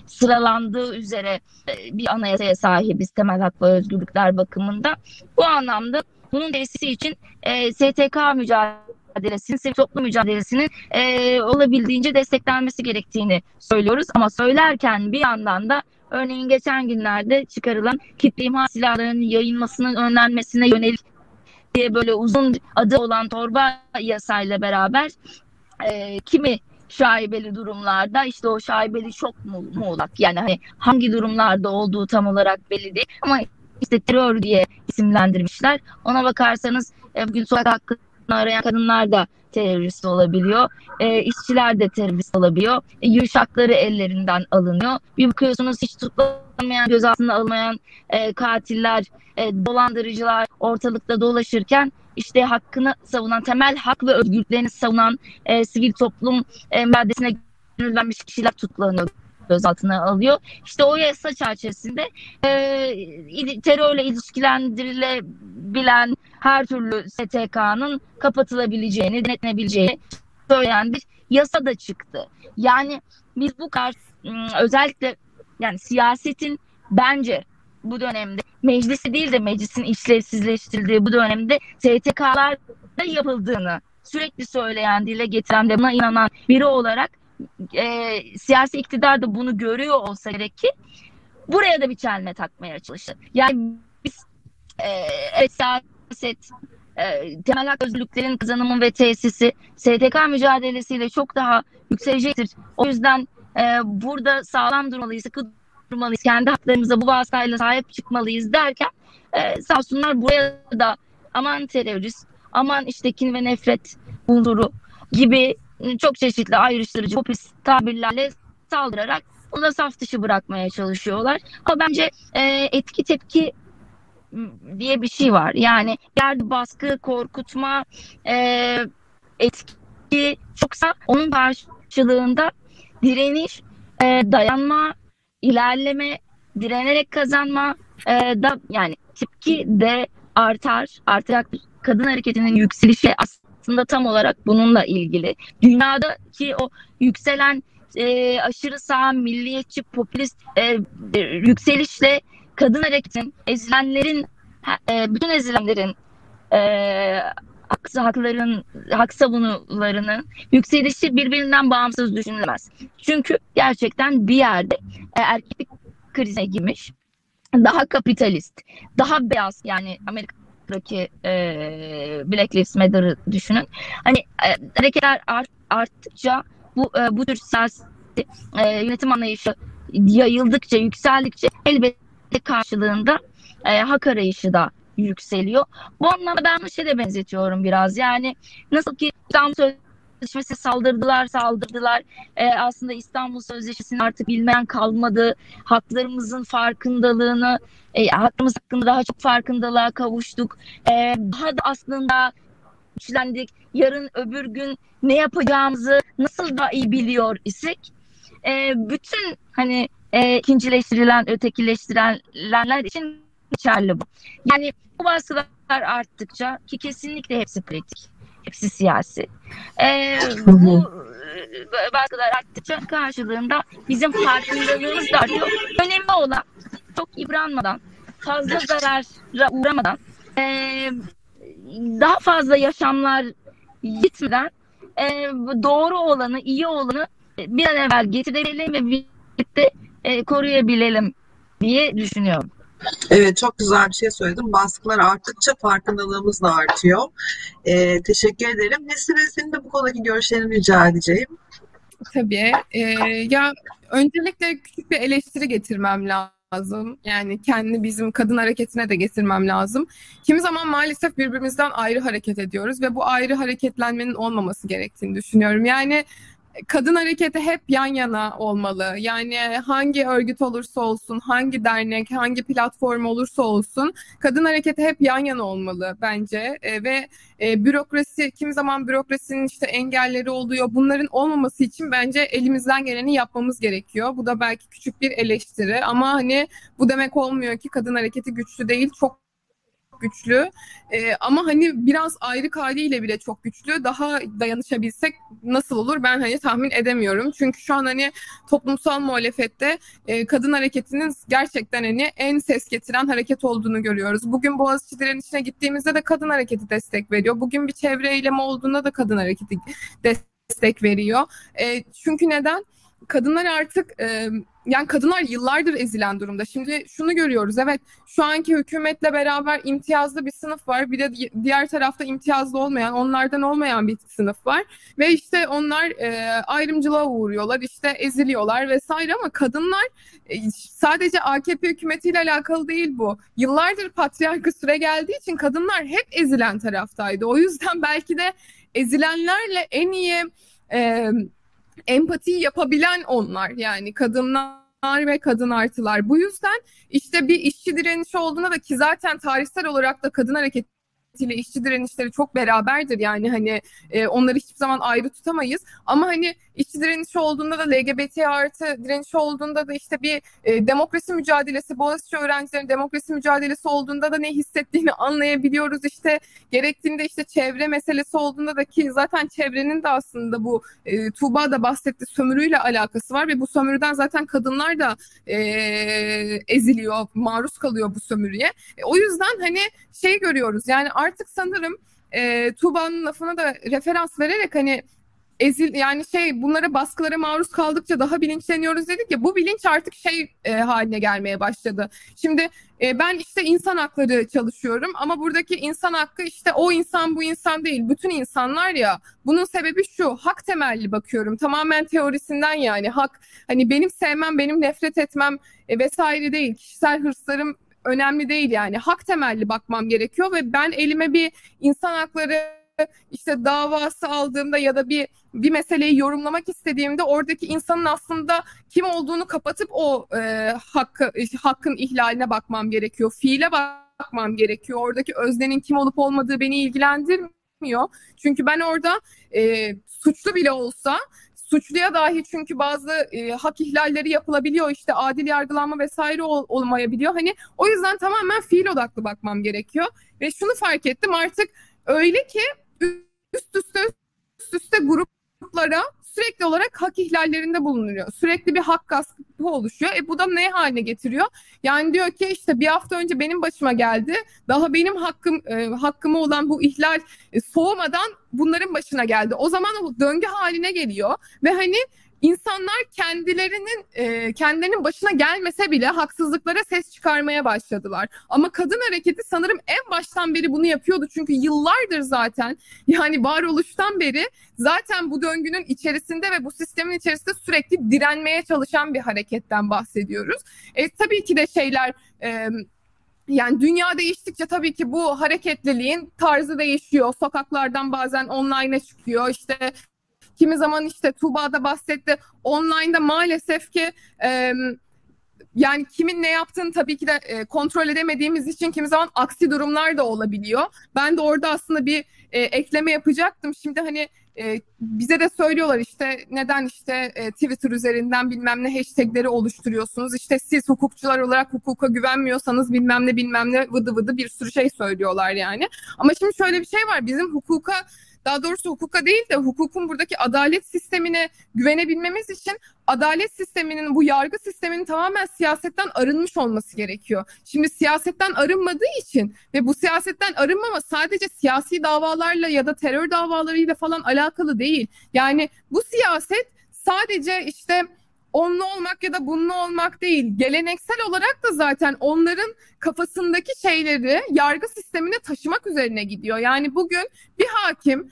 sıralandığı üzere e, bir anayasaya sahibiz temel hak ve özgürlükler bakımında. Bu anlamda bunun tesisi için e, STK mücadelesinin, sivil toplum mücadelesinin e, olabildiğince desteklenmesi gerektiğini söylüyoruz. Ama söylerken bir yandan da örneğin geçen günlerde çıkarılan kitle imha silahlarının yayılmasının önlenmesine yönelik diye böyle uzun adı olan torba yasayla beraber e, kimi şaibeli durumlarda işte o şaibeli çok mu, muğlak yani hani hangi durumlarda olduğu tam olarak belli değil ama işte terör diye isimlendirmişler. Ona bakarsanız e, bugün sokak hakkını arayan kadınlar da terörist olabiliyor. E, işçiler de terörist olabiliyor. E, yürüyüş hakları ellerinden alınıyor. Bir bakıyorsunuz hiç tutuklanmayan, gözaltına alınmayan e, katiller, e, dolandırıcılar ortalıkta dolaşırken işte hakkını savunan, temel hak ve özgürlüklerini savunan e, sivil toplum e, maddesine gönüllenmiş kişiler tutuklanıyor gözaltına alıyor. İşte o yasa çerçevesinde e, terörle ilişkilendirilebilen her türlü STK'nın kapatılabileceğini, denetlenebileceğini söyleyen bir yasa da çıktı. Yani biz bu kadar özellikle yani siyasetin bence bu dönemde meclisi değil de meclisin işlevsizleştirildiği bu dönemde STK'larda yapıldığını sürekli söyleyen, dile getiren ve buna inanan biri olarak e, siyasi iktidar da bunu görüyor olsa gerek ki buraya da bir çelme takmaya çalıştı. Yani biz e, siyaset e, temel hak özgürlüklerin kazanımı ve tesisi STK mücadelesiyle çok daha yükselecektir. O yüzden e, burada sağlam durmalıyız, sıkı durmalıyız, kendi haklarımıza bu vasıtayla sahip çıkmalıyız derken e, sağ olsunlar buraya da aman terörist, aman işte kin ve nefret unsuru gibi çok çeşitli ayrıştırıcı popülist tabirlerle saldırarak onu da saf dışı bırakmaya çalışıyorlar. Ama bence e, etki tepki diye bir şey var. Yani yerde baskı, korkutma, e, etki çoksa onun karşılığında direniş, e, dayanma, ilerleme, direnerek kazanma e, da yani tepki de artar. Artarak kadın hareketinin yükselişi aslında tam olarak bununla ilgili. Dünyadaki o yükselen e, aşırı sağ, milliyetçi, popülist e, yükselişle kadın hareketin, ezilenlerin, e, bütün ezilenlerin e, hak, hakların, hak savunularının yükselişi birbirinden bağımsız düşünülemez. Çünkü gerçekten bir yerde e, erkeklik krize girmiş, daha kapitalist, daha beyaz yani Amerika Irak'taki e, Black Lives Matter'ı düşünün. Hani e, hareketler art, arttıkça bu e, bu tür siyasi e, yönetim anlayışı yayıldıkça, yükseldikçe elbette karşılığında e, hak arayışı da yükseliyor. Bu anlamda ben bu şeye benzetiyorum biraz. Yani nasıl ki İstanbul Sözleşmesi saldırdılar saldırdılar. Ee, aslında İstanbul Sözleşmesi'nin artık bilmeyen kalmadı. Haklarımızın farkındalığını, e, hakkımız hakkında daha çok farkındalığa kavuştuk. E, daha da aslında güçlendik. Yarın öbür gün ne yapacağımızı nasıl daha iyi biliyor isek e, bütün hani e, ikincileştirilen, ötekileştirilenler için geçerli bu. Yani bu baskılar arttıkça ki kesinlikle hepsi politik hepsi siyasi. Ee, bu e, baskılar arttıkça karşılığında bizim farkındalığımız da artıyor. Önemli olan çok yıpranmadan, fazla zarara uğramadan, e, daha fazla yaşamlar gitmeden e, doğru olanı, iyi olanı bir an evvel getirelim ve birlikte e, koruyabilelim diye düşünüyorum. Evet çok güzel bir şey söyledim. Baskılar arttıkça farkındalığımız da artıyor. Ee, teşekkür ederim. Nesile senin de bu konudaki görüşlerini rica edeceğim. Tabii. Ee, ya öncelikle küçük bir eleştiri getirmem lazım. Yani kendi bizim kadın hareketine de getirmem lazım. Kimi zaman maalesef birbirimizden ayrı hareket ediyoruz ve bu ayrı hareketlenmenin olmaması gerektiğini düşünüyorum. Yani kadın hareketi hep yan yana olmalı. Yani hangi örgüt olursa olsun, hangi dernek, hangi platform olursa olsun kadın hareketi hep yan yana olmalı bence. E, ve e, bürokrasi, kim zaman bürokrasinin işte engelleri oluyor. Bunların olmaması için bence elimizden geleni yapmamız gerekiyor. Bu da belki küçük bir eleştiri ama hani bu demek olmuyor ki kadın hareketi güçlü değil. Çok güçlü. E, ama hani biraz ayrı haliyle bile çok güçlü. Daha dayanışabilsek nasıl olur ben hani tahmin edemiyorum. Çünkü şu an hani toplumsal muhalefette e, kadın hareketinin gerçekten hani en ses getiren hareket olduğunu görüyoruz. Bugün Boğaziçi direnişine gittiğimizde de kadın hareketi destek veriyor. Bugün bir çevre eylemi olduğunda da kadın hareketi destek veriyor. E, çünkü neden? Kadınlar artık e, yani kadınlar yıllardır ezilen durumda. Şimdi şunu görüyoruz. Evet şu anki hükümetle beraber imtiyazlı bir sınıf var. Bir de diğer tarafta imtiyazlı olmayan, onlardan olmayan bir sınıf var. Ve işte onlar e, ayrımcılığa uğruyorlar. işte eziliyorlar vesaire ama kadınlar e, sadece AKP hükümetiyle alakalı değil bu. Yıllardır patriarkı süre geldiği için kadınlar hep ezilen taraftaydı. O yüzden belki de ezilenlerle en iyi e, empati yapabilen onlar yani kadınlar ve kadın artılar. Bu yüzden işte bir işçi direnişi olduğunda da ki zaten tarihsel olarak da kadın hareketi ile işçi direnişleri çok beraberdir. Yani hani e, onları hiçbir zaman ayrı tutamayız. Ama hani işçi direnişi olduğunda da LGBT artı direnişi olduğunda da işte bir e, demokrasi mücadelesi Boğaziçi öğrencilerin demokrasi mücadelesi olduğunda da ne hissettiğini anlayabiliyoruz. İşte gerektiğinde işte çevre meselesi olduğunda da ki zaten çevrenin de aslında bu e, Tuğba da bahsetti sömürüyle alakası var ve bu sömürüden zaten kadınlar da e, eziliyor maruz kalıyor bu sömürüye. E, o yüzden hani şey görüyoruz yani artık sanırım e, Tuğba'nın lafına da referans vererek hani ezil yani şey bunlara baskılara maruz kaldıkça daha bilinçleniyoruz dedik ya bu bilinç artık şey e, haline gelmeye başladı. Şimdi e, ben işte insan hakları çalışıyorum ama buradaki insan hakkı işte o insan bu insan değil. Bütün insanlar ya bunun sebebi şu hak temelli bakıyorum. Tamamen teorisinden yani hak hani benim sevmem benim nefret etmem e, vesaire değil. Kişisel hırslarım önemli değil yani. Hak temelli bakmam gerekiyor ve ben elime bir insan hakları işte davası aldığımda ya da bir bir meseleyi yorumlamak istediğimde oradaki insanın aslında kim olduğunu kapatıp o e, hakkı hakkın ihlaline bakmam gerekiyor. Fiile bakmam gerekiyor. Oradaki öznenin kim olup olmadığı beni ilgilendirmiyor. Çünkü ben orada e, suçlu bile olsa suçluya dahi çünkü bazı e, hak ihlalleri yapılabiliyor işte adil yargılanma vesaire ol, olmayabiliyor. Hani o yüzden tamamen fiil odaklı bakmam gerekiyor ve şunu fark ettim artık öyle ki üst üste üst üste gruplara sürekli olarak hak ihlallerinde bulunuyor. Sürekli bir hak gaspı oluşuyor. E bu da ne haline getiriyor? Yani diyor ki işte bir hafta önce benim başıma geldi. Daha benim hakkım e, hakkıma olan bu ihlal e, soğumadan bunların başına geldi. O zaman o döngü haline geliyor ve hani insanlar kendilerinin e, kendilerinin başına gelmese bile haksızlıklara ses çıkarmaya başladılar. Ama kadın hareketi sanırım en baştan beri bunu yapıyordu. Çünkü yıllardır zaten yani varoluştan beri zaten bu döngünün içerisinde ve bu sistemin içerisinde sürekli direnmeye çalışan bir hareketten bahsediyoruz. E, tabii ki de şeyler e, yani dünya değiştikçe tabii ki bu hareketliliğin tarzı değişiyor. Sokaklardan bazen online'a çıkıyor. İşte Kimi zaman işte Tuğba'da bahsetti. Online'da maalesef ki e, yani kimin ne yaptığını tabii ki de e, kontrol edemediğimiz için kimi zaman aksi durumlar da olabiliyor. Ben de orada aslında bir e, ekleme yapacaktım. Şimdi hani e, bize de söylüyorlar işte neden işte e, Twitter üzerinden bilmem ne hashtagleri oluşturuyorsunuz. İşte siz hukukçular olarak hukuka güvenmiyorsanız bilmem ne bilmem ne vıdı vıdı bir sürü şey söylüyorlar yani. Ama şimdi şöyle bir şey var. Bizim hukuka daha doğrusu hukuka değil de hukukun buradaki adalet sistemine güvenebilmemiz için adalet sisteminin bu yargı sisteminin tamamen siyasetten arınmış olması gerekiyor. Şimdi siyasetten arınmadığı için ve bu siyasetten arınmama sadece siyasi davalarla ya da terör davalarıyla falan alakalı değil. Yani bu siyaset sadece işte onlu olmak ya da bunlu olmak değil. Geleneksel olarak da zaten onların kafasındaki şeyleri yargı sistemine taşımak üzerine gidiyor. Yani bugün bir hakim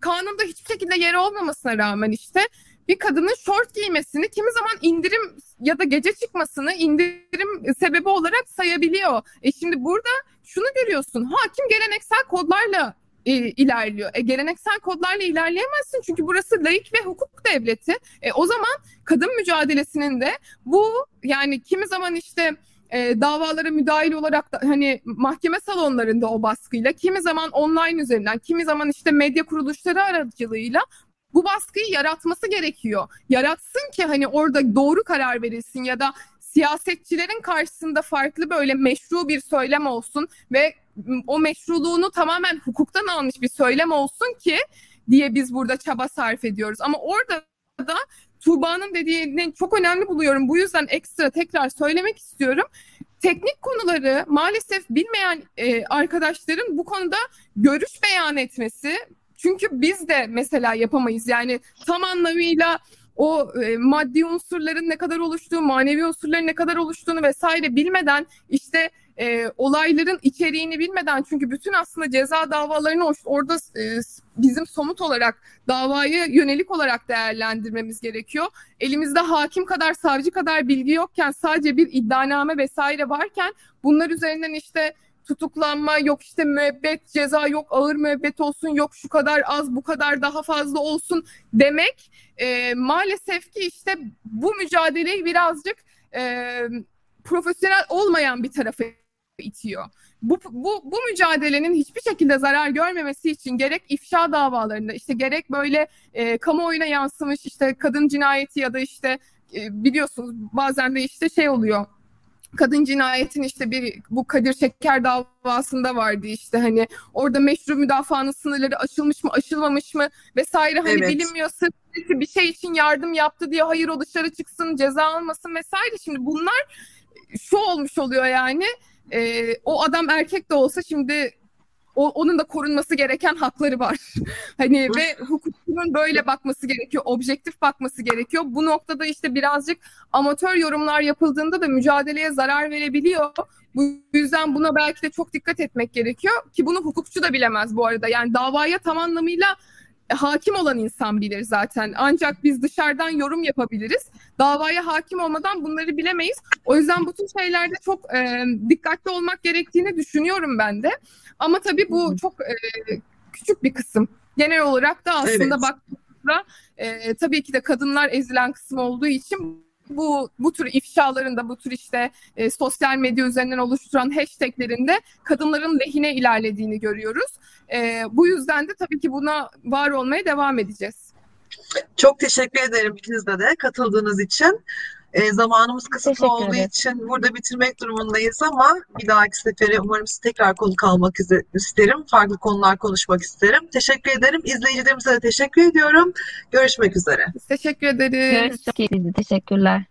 kanunda hiçbir şekilde yeri olmamasına rağmen işte bir kadının şort giymesini kimi zaman indirim ya da gece çıkmasını indirim sebebi olarak sayabiliyor. E şimdi burada şunu görüyorsun. Hakim geleneksel kodlarla e, ilerliyor. E, geleneksel kodlarla ilerleyemezsin çünkü burası layık ve hukuk devleti. E, o zaman kadın mücadelesinin de bu yani kimi zaman işte e, davalara müdahil olarak da hani mahkeme salonlarında o baskıyla kimi zaman online üzerinden kimi zaman işte medya kuruluşları aracılığıyla bu baskıyı yaratması gerekiyor. Yaratsın ki hani orada doğru karar verilsin ya da siyasetçilerin karşısında farklı böyle meşru bir söylem olsun ve o meşruluğunu tamamen hukuktan almış bir söylem olsun ki diye biz burada çaba sarf ediyoruz. Ama orada da Tuğba'nın dediğini çok önemli buluyorum. Bu yüzden ekstra tekrar söylemek istiyorum. Teknik konuları maalesef bilmeyen e, arkadaşların bu konuda görüş beyan etmesi çünkü biz de mesela yapamayız. Yani tam anlamıyla o e, maddi unsurların ne kadar oluştuğu, manevi unsurların ne kadar oluştuğunu vesaire bilmeden işte e, olayların içeriğini bilmeden çünkü bütün aslında ceza davalarını orada e, bizim somut olarak davayı yönelik olarak değerlendirmemiz gerekiyor. Elimizde hakim kadar, savcı kadar bilgi yokken sadece bir iddianame vesaire varken bunlar üzerinden işte tutuklanma yok işte müebbet ceza yok ağır müebbet olsun yok şu kadar az bu kadar daha fazla olsun demek e, maalesef ki işte bu mücadeleyi birazcık e, profesyonel olmayan bir tarafa itiyor. Bu, bu, bu mücadelenin hiçbir şekilde zarar görmemesi için gerek ifşa davalarında işte gerek böyle e, kamuoyuna yansımış işte kadın cinayeti ya da işte e, biliyorsunuz bazen de işte şey oluyor kadın cinayetin işte bir bu Kadir Şeker davasında vardı işte hani orada meşru müdafaanın sınırları aşılmış mı aşılmamış mı vesaire hani evet. bilinmiyor sırf bir şey için yardım yaptı diye hayır o dışarı çıksın ceza almasın vesaire şimdi bunlar şu olmuş oluyor yani e, o adam erkek de olsa şimdi o, onun da korunması gereken hakları var. hani ve hukukçunun böyle bakması gerekiyor, objektif bakması gerekiyor. Bu noktada işte birazcık amatör yorumlar yapıldığında da mücadeleye zarar verebiliyor. Bu yüzden buna belki de çok dikkat etmek gerekiyor ki bunu hukukçu da bilemez bu arada. Yani davaya tam anlamıyla hakim olan insan bilir zaten. Ancak biz dışarıdan yorum yapabiliriz. Davaya hakim olmadan bunları bilemeyiz. O yüzden bu tür şeylerde çok e, dikkatli olmak gerektiğini düşünüyorum ben de. Ama tabii bu çok e, küçük bir kısım. Genel olarak da aslında evet. baktığımızda e, tabii ki de kadınlar ezilen kısım olduğu için bu bu tür ifşalarında bu tür işte e, sosyal medya üzerinden oluşturan hashtaglerinde kadınların lehine ilerlediğini görüyoruz. E, bu yüzden de tabii ki buna var olmaya devam edeceğiz. Çok teşekkür ederim ikinizde de katıldığınız için. E, zamanımız kısıtlı olduğu için burada bitirmek durumundayız ama bir dahaki sefere umarım siz tekrar konuk almak isterim. Farklı konular konuşmak isterim. Teşekkür ederim. İzleyicilerimize de teşekkür ediyorum. Görüşmek üzere. teşekkür ederiz. Görüşmek üzere. Teşekkürler.